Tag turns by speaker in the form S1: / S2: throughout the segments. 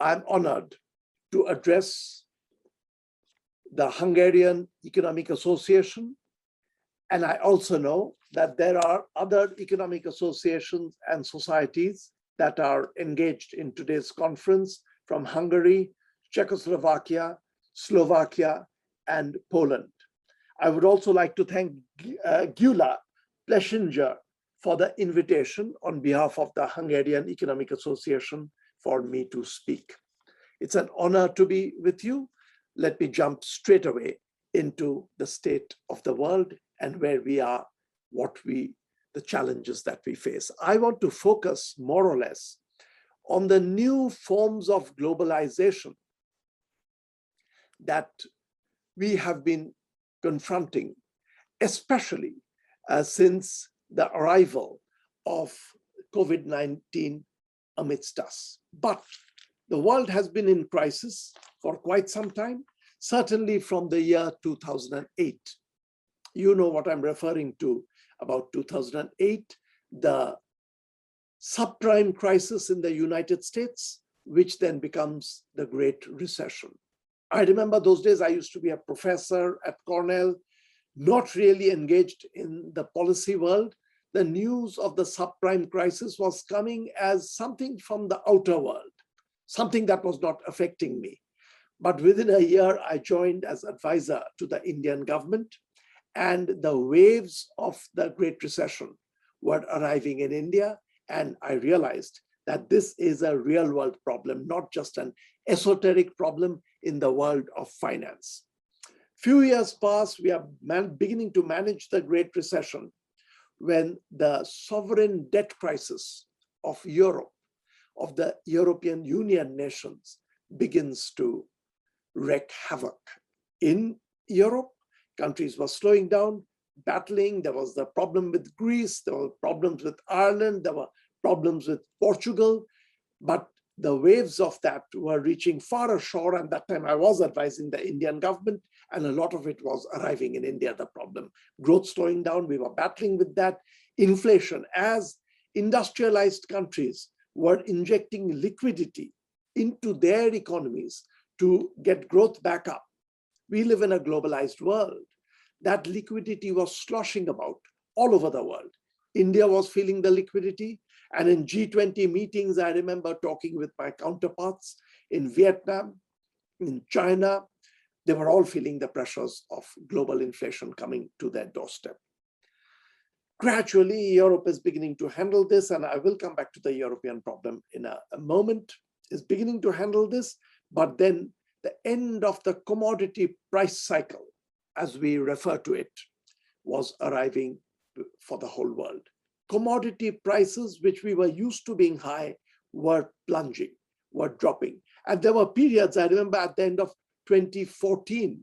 S1: I'm honored to address the Hungarian Economic Association. And I also know that there are other economic associations and societies that are engaged in today's conference from Hungary, Czechoslovakia, Slovakia, and Poland. I would also like to thank uh, Gyula Pleschinger for the invitation on behalf of the Hungarian Economic Association for me to speak. It's an honor to be with you. Let me jump straight away into the state of the world and where we are, what we, the challenges that we face. I want to focus more or less on the new forms of globalization that we have been confronting, especially uh, since the arrival of COVID-19 amidst us. But the world has been in crisis for quite some time, certainly from the year 2008. You know what I'm referring to about 2008, the subprime crisis in the United States, which then becomes the Great Recession. I remember those days I used to be a professor at Cornell, not really engaged in the policy world. The news of the subprime crisis was coming as something from the outer world, something that was not affecting me. But within a year, I joined as advisor to the Indian government and the waves of the Great Recession were arriving in India. And I realized that this is a real world problem, not just an esoteric problem in the world of finance. Few years pass, we are beginning to manage the Great Recession when the sovereign debt crisis of Europe, of the European Union nations, begins to wreak havoc. In Europe, countries were slowing down, battling. There was the problem with Greece, there were problems with Ireland, there were problems with Portugal, but the waves of that were reaching far ashore. And that time I was advising the Indian government, and a lot of it was arriving in India, the problem. Growth slowing down, we were battling with that. Inflation, as industrialized countries were injecting liquidity into their economies to get growth back up. We live in a globalized world. That liquidity was sloshing about all over the world. India was feeling the liquidity. And in G20 meetings, I remember talking with my counterparts in Vietnam, in China, they were all feeling the pressures of global inflation coming to their doorstep. Gradually, Europe is beginning to handle this, and I will come back to the European problem in a, a moment, is beginning to handle this, but then the end of the commodity price cycle, as we refer to it, was arriving for the whole world commodity prices, which we were used to being high, were plunging, were dropping. And there were periods, I remember at the end of 2014,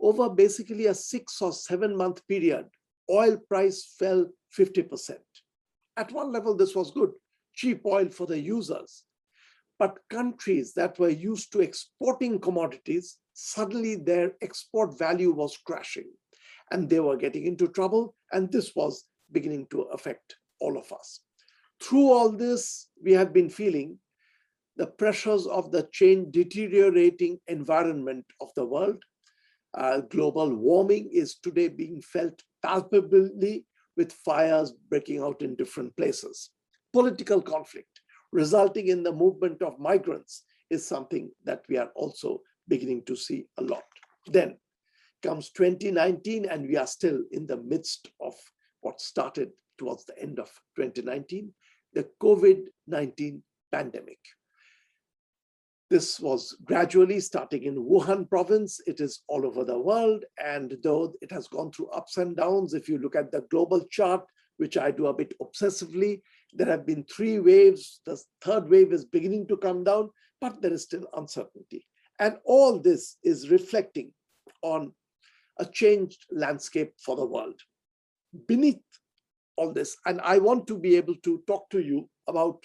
S1: over basically a six or seven month period, oil price fell 50%. At one level, this was good, cheap oil for the users. But countries that were used to exporting commodities, suddenly their export value was crashing and they were getting into trouble. And this was beginning to affect all of us. Through all this, we have been feeling the pressures of the change deteriorating environment of the world. Uh, global warming is today being felt palpably with fires breaking out in different places. Political conflict resulting in the movement of migrants is something that we are also beginning to see a lot. Then comes 2019 and we are still in the midst of what started towards the end of 2019, the COVID-19 pandemic. This was gradually starting in Wuhan province. It is all over the world. And though it has gone through ups and downs, if you look at the global chart, which I do a bit obsessively, there have been three waves. The third wave is beginning to come down, but there is still uncertainty. And all this is reflecting on a changed landscape for the world beneath all this. And I want to be able to talk to you about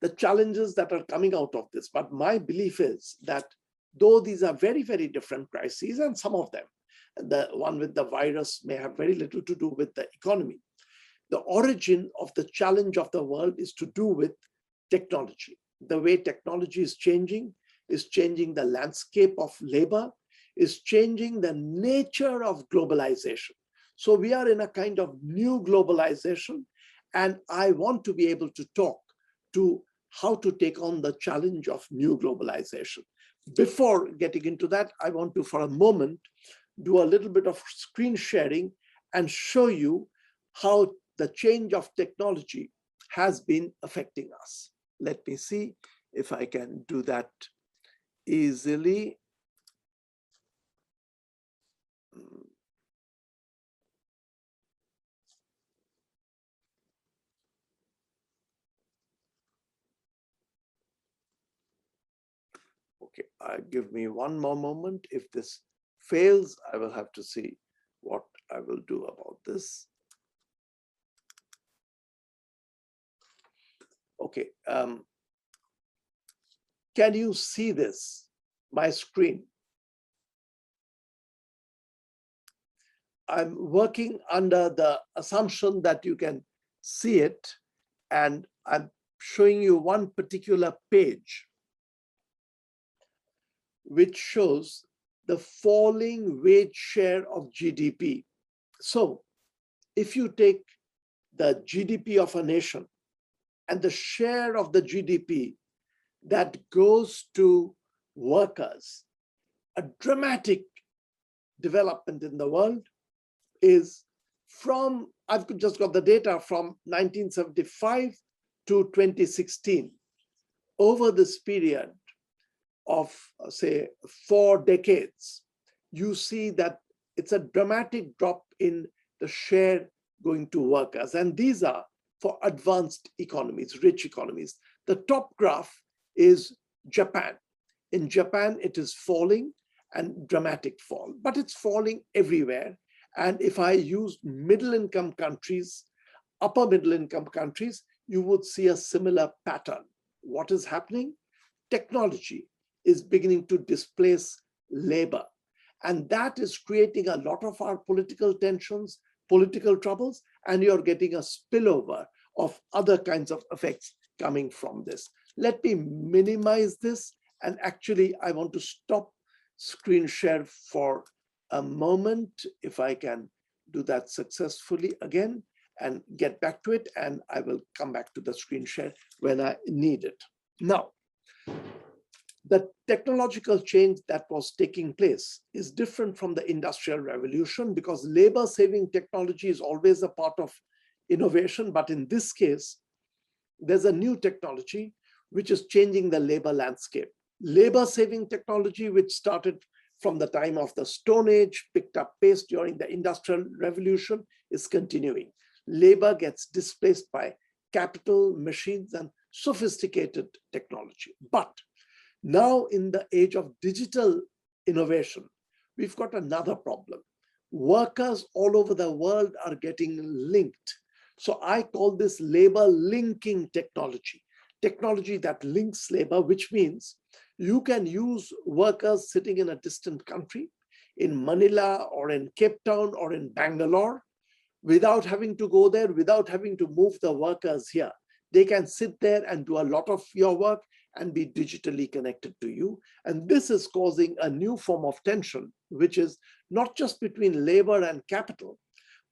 S1: the challenges that are coming out of this. But my belief is that though these are very, very different crises, and some of them, the one with the virus may have very little to do with the economy. The origin of the challenge of the world is to do with technology. the way technology is changing, is changing the landscape of labor, is changing the nature of globalization. So we are in a kind of new globalization, and I want to be able to talk to how to take on the challenge of new globalization. Before getting into that, I want to, for a moment, do a little bit of screen sharing and show you how the change of technology has been affecting us. Let me see if I can do that easily. Okay, uh, give me one more moment. If this fails, I will have to see what I will do about this. Okay, um, can you see this, my screen? I'm working under the assumption that you can see it and I'm showing you one particular page which shows the falling wage share of GDP. So if you take the GDP of a nation and the share of the GDP that goes to workers, a dramatic development in the world is from, I've just got the data from 1975 to 2016. Over this period of, uh, say, four decades, you see that it's a dramatic drop in the share going to workers. And these are for advanced economies, rich economies. The top graph is Japan. In Japan, it is falling and dramatic fall, but it's falling everywhere. And if I use middle income countries, upper middle income countries, you would see a similar pattern. What is happening? Technology is beginning to displace labor. And that is creating a lot of our political tensions, political troubles, and you're getting a spillover of other kinds of effects coming from this. Let me minimize this. And actually, I want to stop screen share for a moment, if I can do that successfully again and get back to it. And I will come back to the screen share when I need it. Now, the technological change that was taking place is different from the industrial revolution because labor saving technology is always a part of innovation. But in this case, there's a new technology which is changing the labor landscape. Labor saving technology, which started from the time of the Stone Age, picked up pace during the Industrial Revolution, is continuing. Labor gets displaced by capital, machines, and sophisticated technology. But now in the age of digital innovation, we've got another problem. Workers all over the world are getting linked. So I call this labor linking technology, technology that links labor, which means you can use workers sitting in a distant country, in Manila or in Cape Town or in Bangalore, without having to go there, without having to move the workers here. They can sit there and do a lot of your work and be digitally connected to you. And this is causing a new form of tension, which is not just between labor and capital,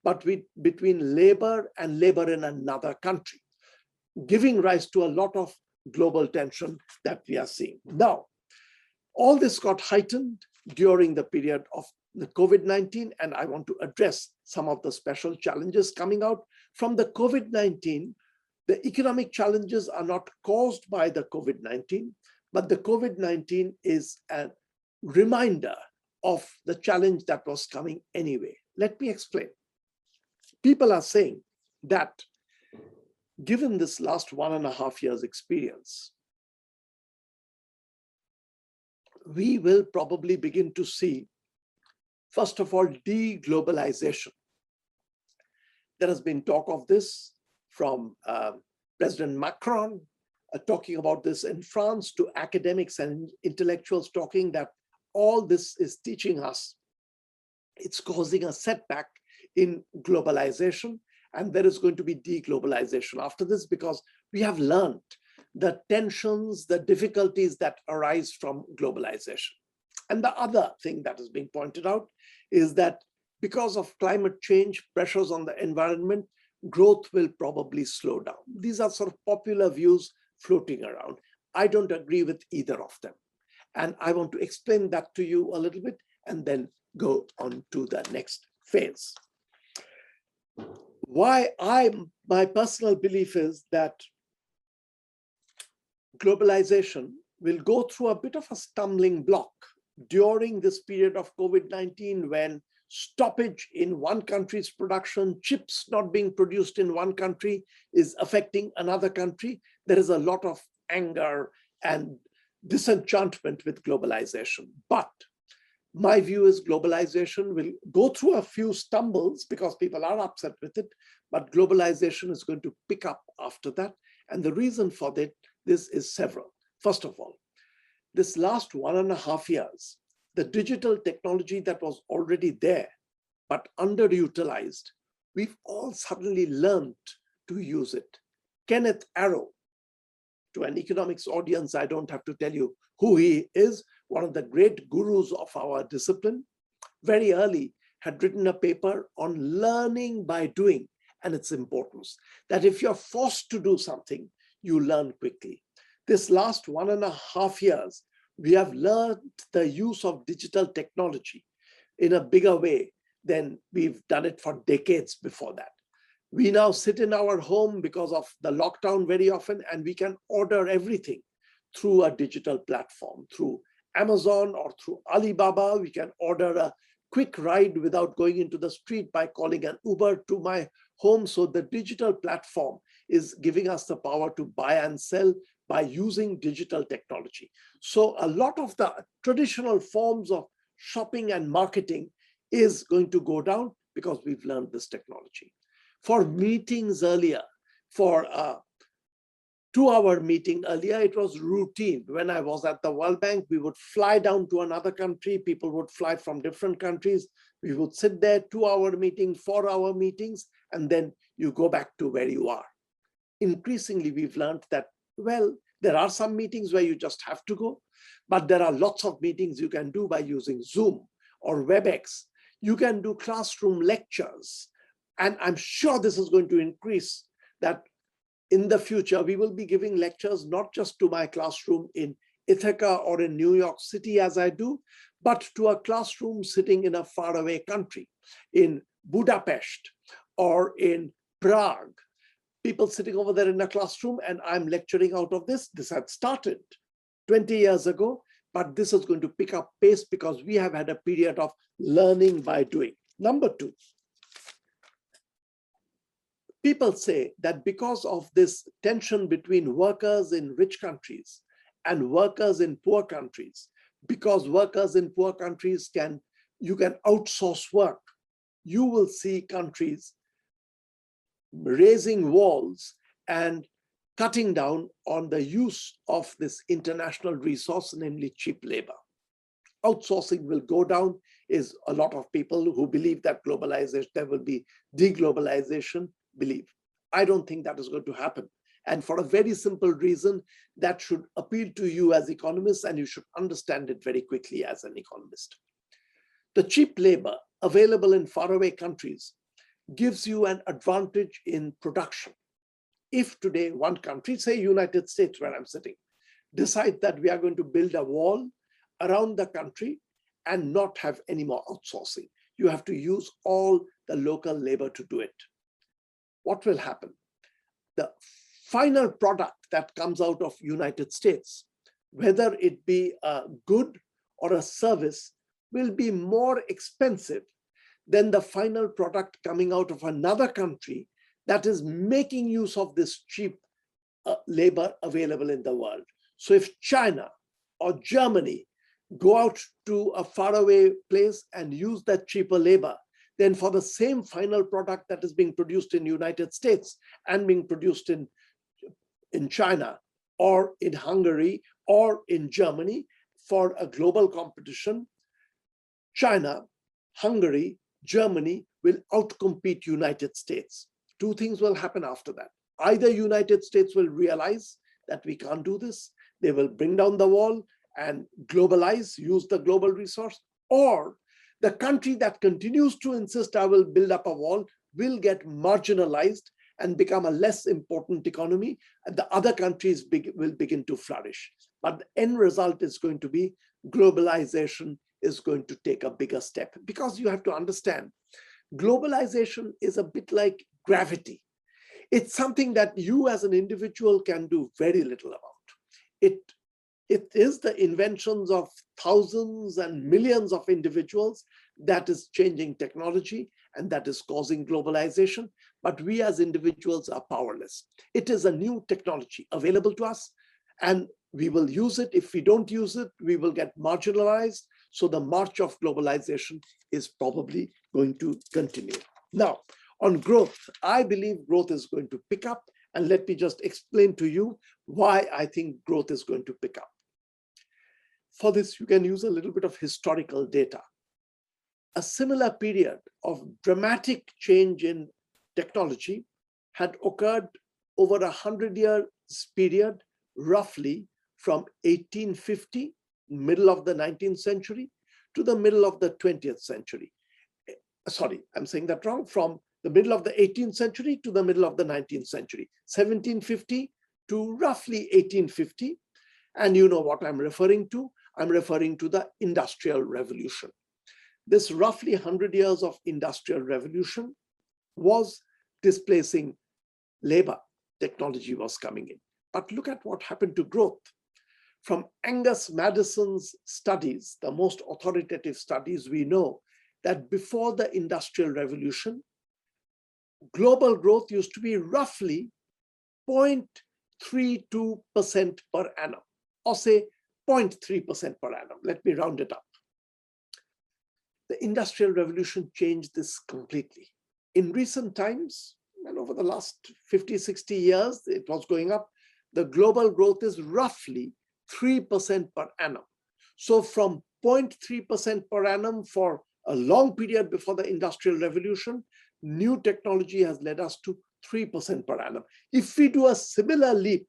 S1: but between labor and labor in another country, giving rise to a lot of global tension that we are seeing. Now, all this got heightened during the period of the COVID-19, and I want to address some of the special challenges coming out from the COVID-19 the economic challenges are not caused by the COVID-19, but the COVID-19 is a reminder of the challenge that was coming anyway. Let me explain. People are saying that given this last one and a half years experience, we will probably begin to see, first of all, deglobalization. There has been talk of this from uh, President Macron uh, talking about this in France to academics and intellectuals talking that all this is teaching us. It's causing a setback in globalization and there is going to be deglobalization after this because we have learned the tensions, the difficulties that arise from globalization. And the other thing that is being pointed out is that because of climate change, pressures on the environment, growth will probably slow down. These are sort of popular views floating around. I don't agree with either of them. And I want to explain that to you a little bit and then go on to the next phase. Why I, my personal belief is that globalization will go through a bit of a stumbling block during this period of COVID-19 when stoppage in one country's production, chips not being produced in one country is affecting another country. There is a lot of anger and disenchantment with globalization. But my view is globalization will go through a few stumbles because people are upset with it, but globalization is going to pick up after that. And the reason for that, this is several. First of all, this last one and a half years, the digital technology that was already there, but underutilized, we've all suddenly learned to use it. Kenneth Arrow, to an economics audience, I don't have to tell you who he is, one of the great gurus of our discipline, very early had written a paper on learning by doing and its importance. That if you're forced to do something, you learn quickly. This last one and a half years, we have learned the use of digital technology in a bigger way than we've done it for decades before that. We now sit in our home because of the lockdown very often, and we can order everything through a digital platform, through Amazon or through Alibaba. We can order a quick ride without going into the street by calling an Uber to my home. So the digital platform is giving us the power to buy and sell by using digital technology. So a lot of the traditional forms of shopping and marketing is going to go down because we've learned this technology. For meetings earlier, for a two-hour meeting earlier, it was routine. When I was at the World Bank, we would fly down to another country. People would fly from different countries. We would sit there, two-hour meeting, four-hour meetings, and then you go back to where you are. Increasingly, we've learned that well, there are some meetings where you just have to go, but there are lots of meetings you can do by using Zoom or WebEx. You can do classroom lectures. And I'm sure this is going to increase that in the future, we will be giving lectures not just to my classroom in Ithaca or in New York City as I do, but to a classroom sitting in a faraway country, in Budapest or in Prague people sitting over there in a classroom and I'm lecturing out of this. This had started 20 years ago, but this is going to pick up pace because we have had a period of learning by doing. Number two, people say that because of this tension between workers in rich countries and workers in poor countries, because workers in poor countries can, you can outsource work, you will see countries raising walls and cutting down on the use of this international resource, namely cheap labor. Outsourcing will go down is a lot of people who believe that globalization, there will be deglobalization, believe. I don't think that is going to happen. And for a very simple reason, that should appeal to you as economists and you should understand it very quickly as an economist. The cheap labor available in faraway countries gives you an advantage in production. If today one country, say United States where I'm sitting, decide that we are going to build a wall around the country and not have any more outsourcing, you have to use all the local labor to do it. What will happen? The final product that comes out of United States, whether it be a good or a service, will be more expensive than the final product coming out of another country that is making use of this cheap uh, labor available in the world. So if China or Germany go out to a faraway place and use that cheaper labor, then for the same final product that is being produced in United States and being produced in, in China or in Hungary or in Germany for a global competition, China, Hungary, Germany will outcompete United States. Two things will happen after that. Either United States will realize that we can't do this. They will bring down the wall and globalize, use the global resource, or the country that continues to insist I will build up a wall will get marginalized and become a less important economy, and the other countries big, will begin to flourish. But the end result is going to be globalization is going to take a bigger step because you have to understand globalization is a bit like gravity. It's something that you as an individual can do very little about. It, it is the inventions of thousands and millions of individuals that is changing technology and that is causing globalization. But we as individuals are powerless. It is a new technology available to us and we will use it. If we don't use it, we will get marginalized. So the march of globalization is probably going to continue. Now, on growth, I believe growth is going to pick up. And let me just explain to you why I think growth is going to pick up. For this, you can use a little bit of historical data. A similar period of dramatic change in technology had occurred over a hundred years period, roughly from 1850, middle of the 19th century, to the middle of the 20th century. Eh, sorry, I'm saying that wrong, from the middle of the 18th century to the middle of the 19th century, 1750 to roughly 1850. And you know what I'm referring to? I'm referring to the Industrial Revolution. This roughly 100 years of Industrial Revolution was displacing labor. Technology was coming in. But look at what happened to growth. From Angus Maddison's studies, the most authoritative studies we know, that before the Industrial Revolution, global growth used to be roughly 0.32% per annum, or say 0.3% per annum. Let me round it up. The Industrial Revolution changed this completely. In recent times, and over the last 50, 60 years, it was going up, the global growth is roughly 3% per annum. So from 0.3% per annum for a long period before the Industrial Revolution new technology has led us to 3% per annum. If we do a similar leap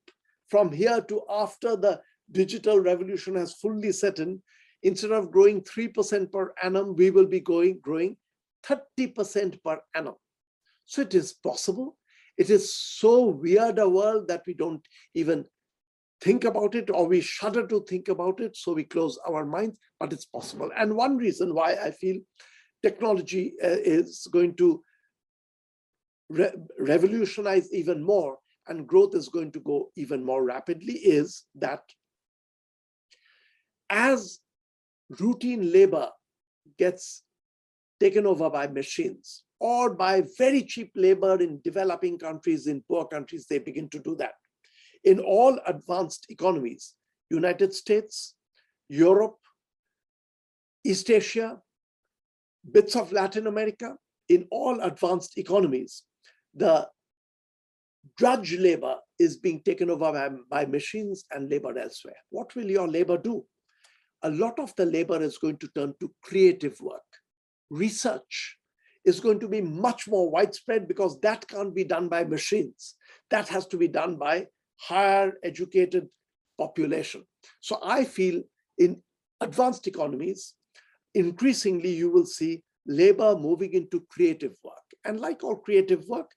S1: from here to after the digital revolution has fully set in, instead of growing 3% per annum, we will be going growing 30% per annum. So it is possible. It is so weird a world that we don't even think about it or we shudder to think about it. So we close our minds, but it's possible. And one reason why I feel technology uh, is going to re revolutionize even more and growth is going to go even more rapidly is that as routine labor gets taken over by machines or by very cheap labor in developing countries, in poor countries, they begin to do that. In all advanced economies, United States, Europe, East Asia, bits of Latin America, in all advanced economies, the drudge labor is being taken over by, by machines and labor elsewhere. What will your labor do? A lot of the labor is going to turn to creative work. Research is going to be much more widespread because that can't be done by machines. That has to be done by higher educated population. So I feel in advanced economies, increasingly you will see labor moving into creative work. And like all creative work,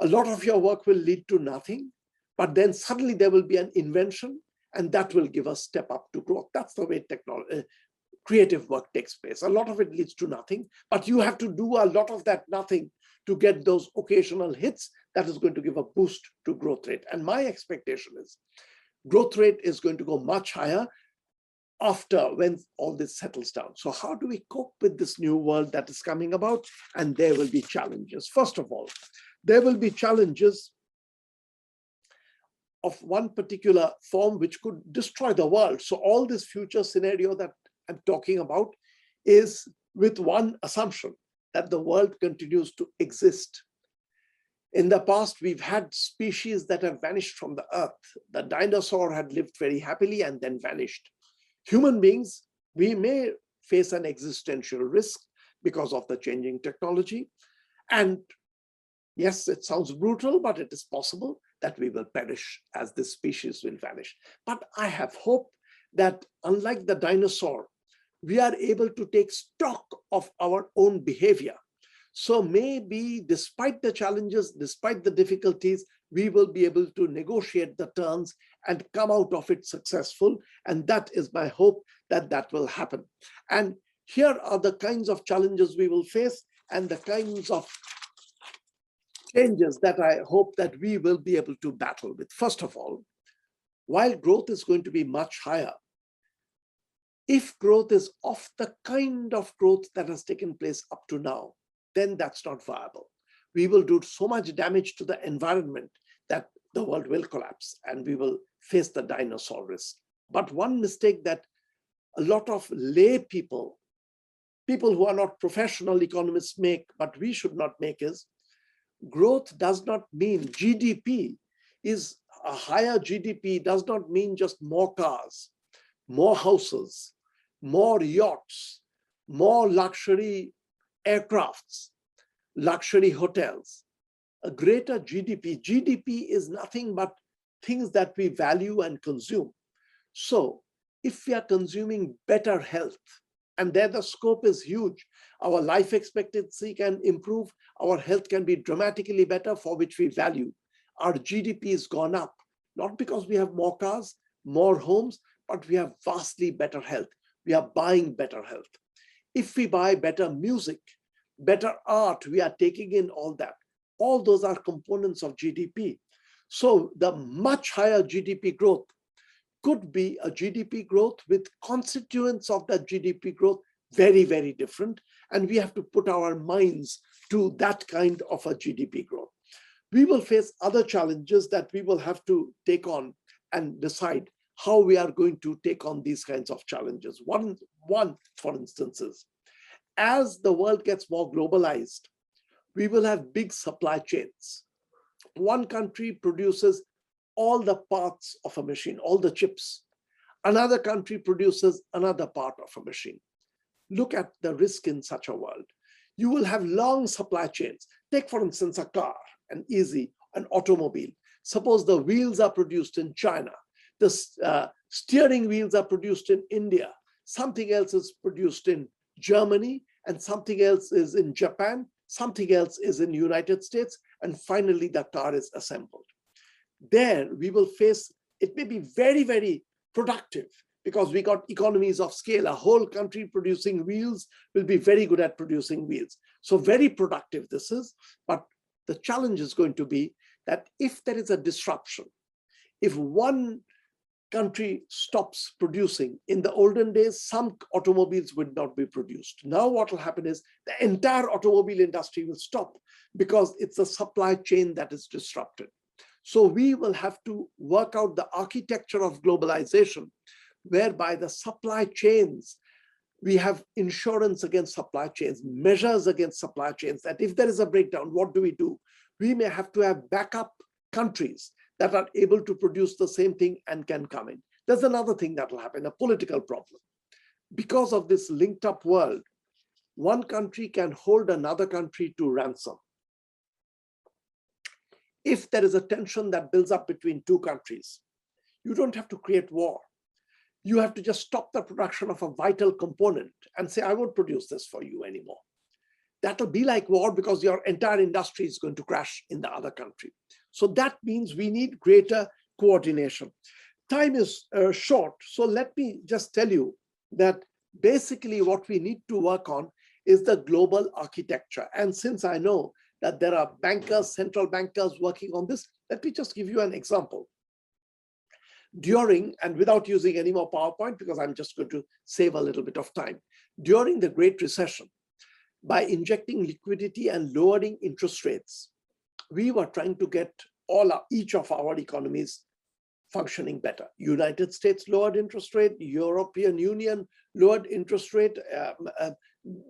S1: a lot of your work will lead to nothing, but then suddenly there will be an invention and that will give a step up to growth. That's the way technology, uh, creative work takes place. A lot of it leads to nothing, but you have to do a lot of that nothing to get those occasional hits that is going to give a boost to growth rate. And my expectation is growth rate is going to go much higher after when all this settles down. So how do we cope with this new world that is coming about? And there will be challenges. First of all, there will be challenges of one particular form which could destroy the world. So all this future scenario that I'm talking about is with one assumption that the world continues to exist. In the past, we've had species that have vanished from the earth. The dinosaur had lived very happily and then vanished. Human beings, we may face an existential risk because of the changing technology. And Yes, it sounds brutal, but it is possible that we will perish as this species will vanish. But I have hope that unlike the dinosaur, we are able to take stock of our own behavior. So maybe despite the challenges, despite the difficulties, we will be able to negotiate the terms and come out of it successful. And that is my hope that that will happen. And here are the kinds of challenges we will face and the kinds of changes that I hope that we will be able to battle with. First of all, while growth is going to be much higher, if growth is of the kind of growth that has taken place up to now, then that's not viable. We will do so much damage to the environment that the world will collapse and we will face the dinosaur risk. But one mistake that a lot of lay people, people who are not professional economists make, but we should not make is growth does not mean GDP is a higher GDP does not mean just more cars, more houses, more yachts, more luxury aircrafts, luxury hotels, a greater GDP. GDP is nothing but things that we value and consume. So if we are consuming better health, and there the scope is huge, our life expectancy can improve, our health can be dramatically better for which we value. Our GDP has gone up, not because we have more cars, more homes, but we have vastly better health. We are buying better health. If we buy better music, better art, we are taking in all that. All those are components of GDP. So the much higher GDP growth could be a GDP growth with constituents of that GDP growth very, very different. And we have to put our minds to that kind of a GDP growth. We will face other challenges that we will have to take on and decide how we are going to take on these kinds of challenges. One, one for instance, is as the world gets more globalized, we will have big supply chains. One country produces all the parts of a machine, all the chips. Another country produces another part of a machine. Look at the risk in such a world. You will have long supply chains. Take, for instance, a car, an easy, an automobile. Suppose the wheels are produced in China. The uh, steering wheels are produced in India. Something else is produced in Germany, and something else is in Japan, something else is in United States, and finally the car is assembled. There we will face, it may be very, very productive because we got economies of scale. A whole country producing wheels will be very good at producing wheels. So very productive this is, but the challenge is going to be that if there is a disruption, if one country stops producing. In the olden days, some automobiles would not be produced. Now what will happen is the entire automobile industry will stop because it's a supply chain that is disrupted. So we will have to work out the architecture of globalization, whereby the supply chains, we have insurance against supply chains, measures against supply chains, that if there is a breakdown, what do we do? We may have to have backup countries that are able to produce the same thing and can come in. There's another thing that will happen, a political problem. Because of this linked up world, one country can hold another country to ransom. If there is a tension that builds up between two countries, you don't have to create war. You have to just stop the production of a vital component and say, I won't produce this for you anymore. That'll be like war because your entire industry is going to crash in the other country. So that means we need greater coordination. Time is uh, short, so let me just tell you that basically what we need to work on is the global architecture. And since I know that there are bankers, central bankers working on this, let me just give you an example. During, and without using any more PowerPoint, because I'm just going to save a little bit of time, during the Great Recession, by injecting liquidity and lowering interest rates, we were trying to get all our, each of our economies functioning better. United States lowered interest rate, European Union lowered interest rate. Um, uh,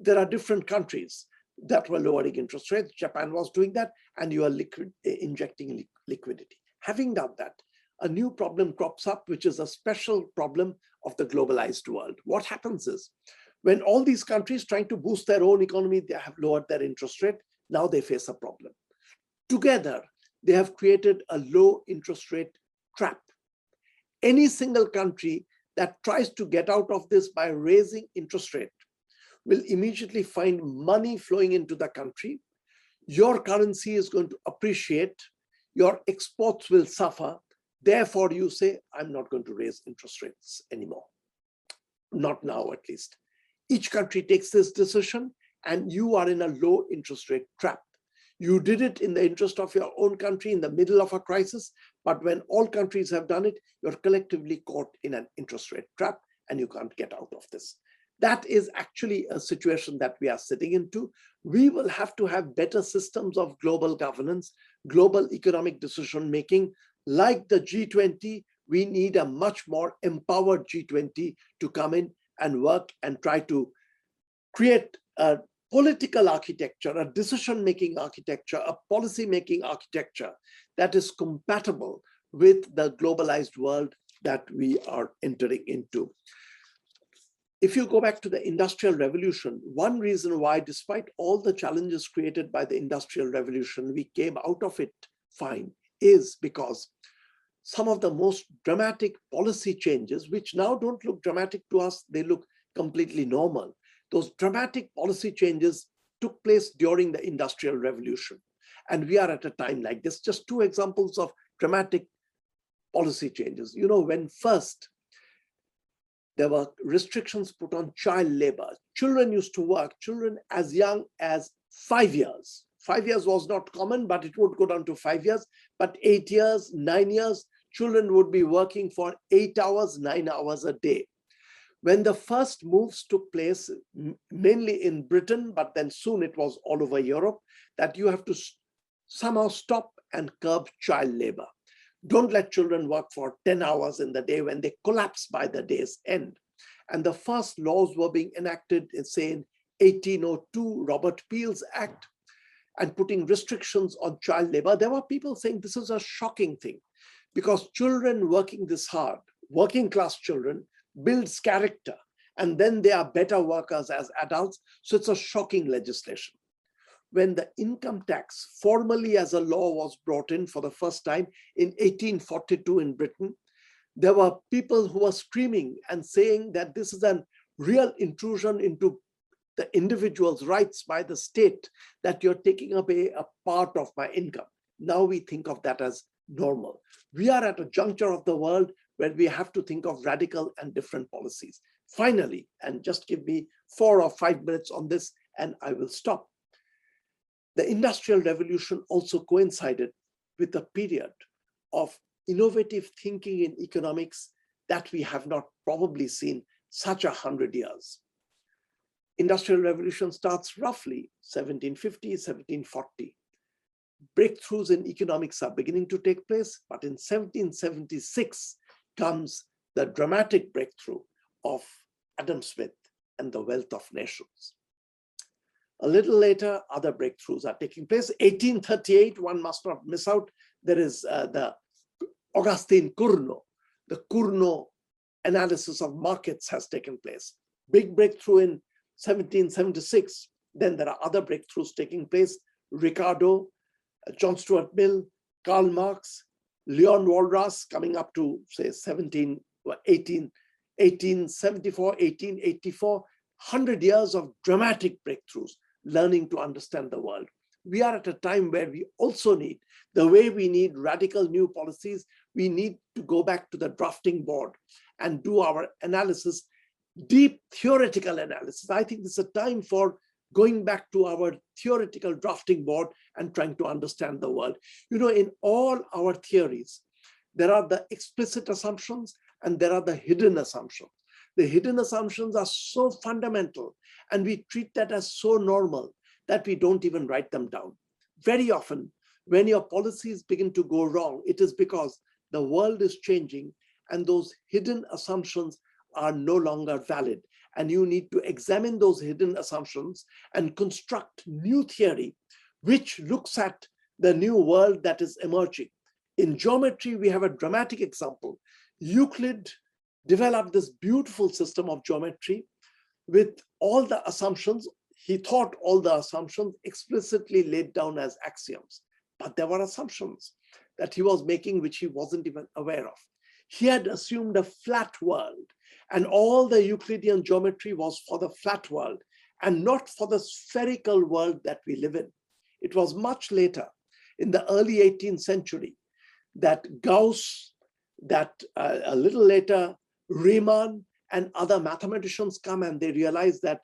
S1: there are different countries that were lowering interest rates. Japan was doing that, and you are liquid, injecting li liquidity. Having done that, a new problem crops up, which is a special problem of the globalized world. What happens is, when all these countries trying to boost their own economy, they have lowered their interest rate, now they face a problem. Together, they have created a low interest rate trap. Any single country that tries to get out of this by raising interest rate will immediately find money flowing into the country. Your currency is going to appreciate, your exports will suffer. Therefore, you say, I'm not going to raise interest rates anymore. Not now, at least. Each country takes this decision and you are in a low interest rate trap. You did it in the interest of your own country in the middle of a crisis, but when all countries have done it, you're collectively caught in an interest rate trap and you can't get out of this. That is actually a situation that we are sitting into. We will have to have better systems of global governance, global economic decision making. Like the G20, we need a much more empowered G20 to come in and work and try to create a political architecture, a decision-making architecture, a policy-making architecture that is compatible with the globalized world that we are entering into. If you go back to the Industrial Revolution, one reason why, despite all the challenges created by the Industrial Revolution, we came out of it fine is because some of the most dramatic policy changes, which now don't look dramatic to us, they look completely normal those dramatic policy changes took place during the Industrial Revolution. And we are at a time like this. Just two examples of dramatic policy changes. You know, when first there were restrictions put on child labor, children used to work, children as young as five years. Five years was not common, but it would go down to five years. But eight years, nine years, children would be working for eight hours, nine hours a day when the first moves took place, mainly in Britain, but then soon it was all over Europe, that you have to somehow stop and curb child labor. Don't let children work for 10 hours in the day when they collapse by the day's end. And the first laws were being enacted, in, say in 1802, Robert Peel's Act, and putting restrictions on child labor. There were people saying this is a shocking thing because children working this hard, working class children, builds character, and then they are better workers as adults. So it's a shocking legislation. When the income tax formally as a law was brought in for the first time in 1842 in Britain, there were people who were screaming and saying that this is a real intrusion into the individual's rights by the state, that you're taking away a part of my income. Now we think of that as normal. We are at a juncture of the world where we have to think of radical and different policies. Finally, and just give me four or five minutes on this and I will stop. The Industrial Revolution also coincided with a period of innovative thinking in economics that we have not probably seen such a hundred years. Industrial Revolution starts roughly 1750, 1740. Breakthroughs in economics are beginning to take place, but in 1776, comes the dramatic breakthrough of Adam Smith and the wealth of nations. A little later, other breakthroughs are taking place. 1838, one must not miss out, there is uh, the Augustin Cournot, the Cournot analysis of markets has taken place. Big breakthrough in 1776. Then there are other breakthroughs taking place. Ricardo, uh, John Stuart Mill, Karl Marx, Leon Walras coming up to say 17, 18, 1874, 1884, 100 years of dramatic breakthroughs, learning to understand the world. We are at a time where we also need, the way we need radical new policies, we need to go back to the drafting board and do our analysis, deep theoretical analysis. I think this is a time for going back to our theoretical drafting board and trying to understand the world. You know, in all our theories, there are the explicit assumptions and there are the hidden assumptions. The hidden assumptions are so fundamental and we treat that as so normal that we don't even write them down. Very often, when your policies begin to go wrong, it is because the world is changing and those hidden assumptions are no longer valid and you need to examine those hidden assumptions and construct new theory which looks at the new world that is emerging. In geometry, we have a dramatic example. Euclid developed this beautiful system of geometry with all the assumptions. He thought all the assumptions explicitly laid down as axioms, but there were assumptions. that he was making, which he wasn't even aware of. He had assumed a flat world, and all the Euclidean geometry was for the flat world and not for the spherical world that we live in. It was much later, in the early 18th century, that Gauss, that uh, a little later, Riemann and other mathematicians come and they realize that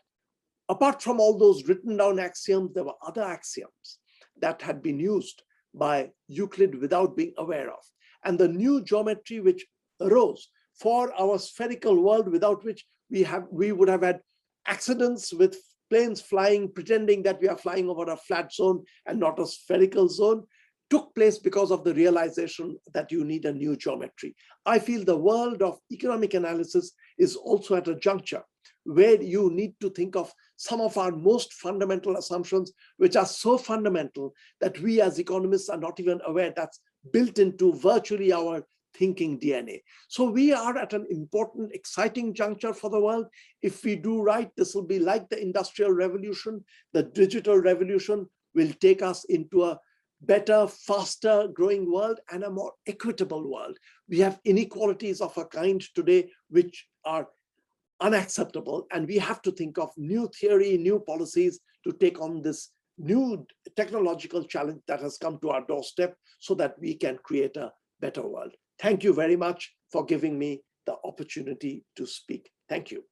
S1: apart from all those written down axioms, there were other axioms that had been used by Euclid without being aware of. And the new geometry which arose for our spherical world without which we have we would have had accidents with planes flying pretending that we are flying over a flat zone and not a spherical zone took place because of the realization that you need a new geometry. I feel the world of economic analysis is also at a juncture where you need to think of some of our most fundamental assumptions, which are so fundamental that we as economists are not even aware that's built into virtually our thinking DNA. So we are at an important, exciting juncture for the world. If we do right, this will be like the industrial revolution. The digital revolution will take us into a better, faster growing world and a more equitable world. We have inequalities of a kind today which are unacceptable. And we have to think of new theory, new policies to take on this new technological challenge that has come to our doorstep so that we can create a better world. Thank you very much for giving me the opportunity to speak. Thank you.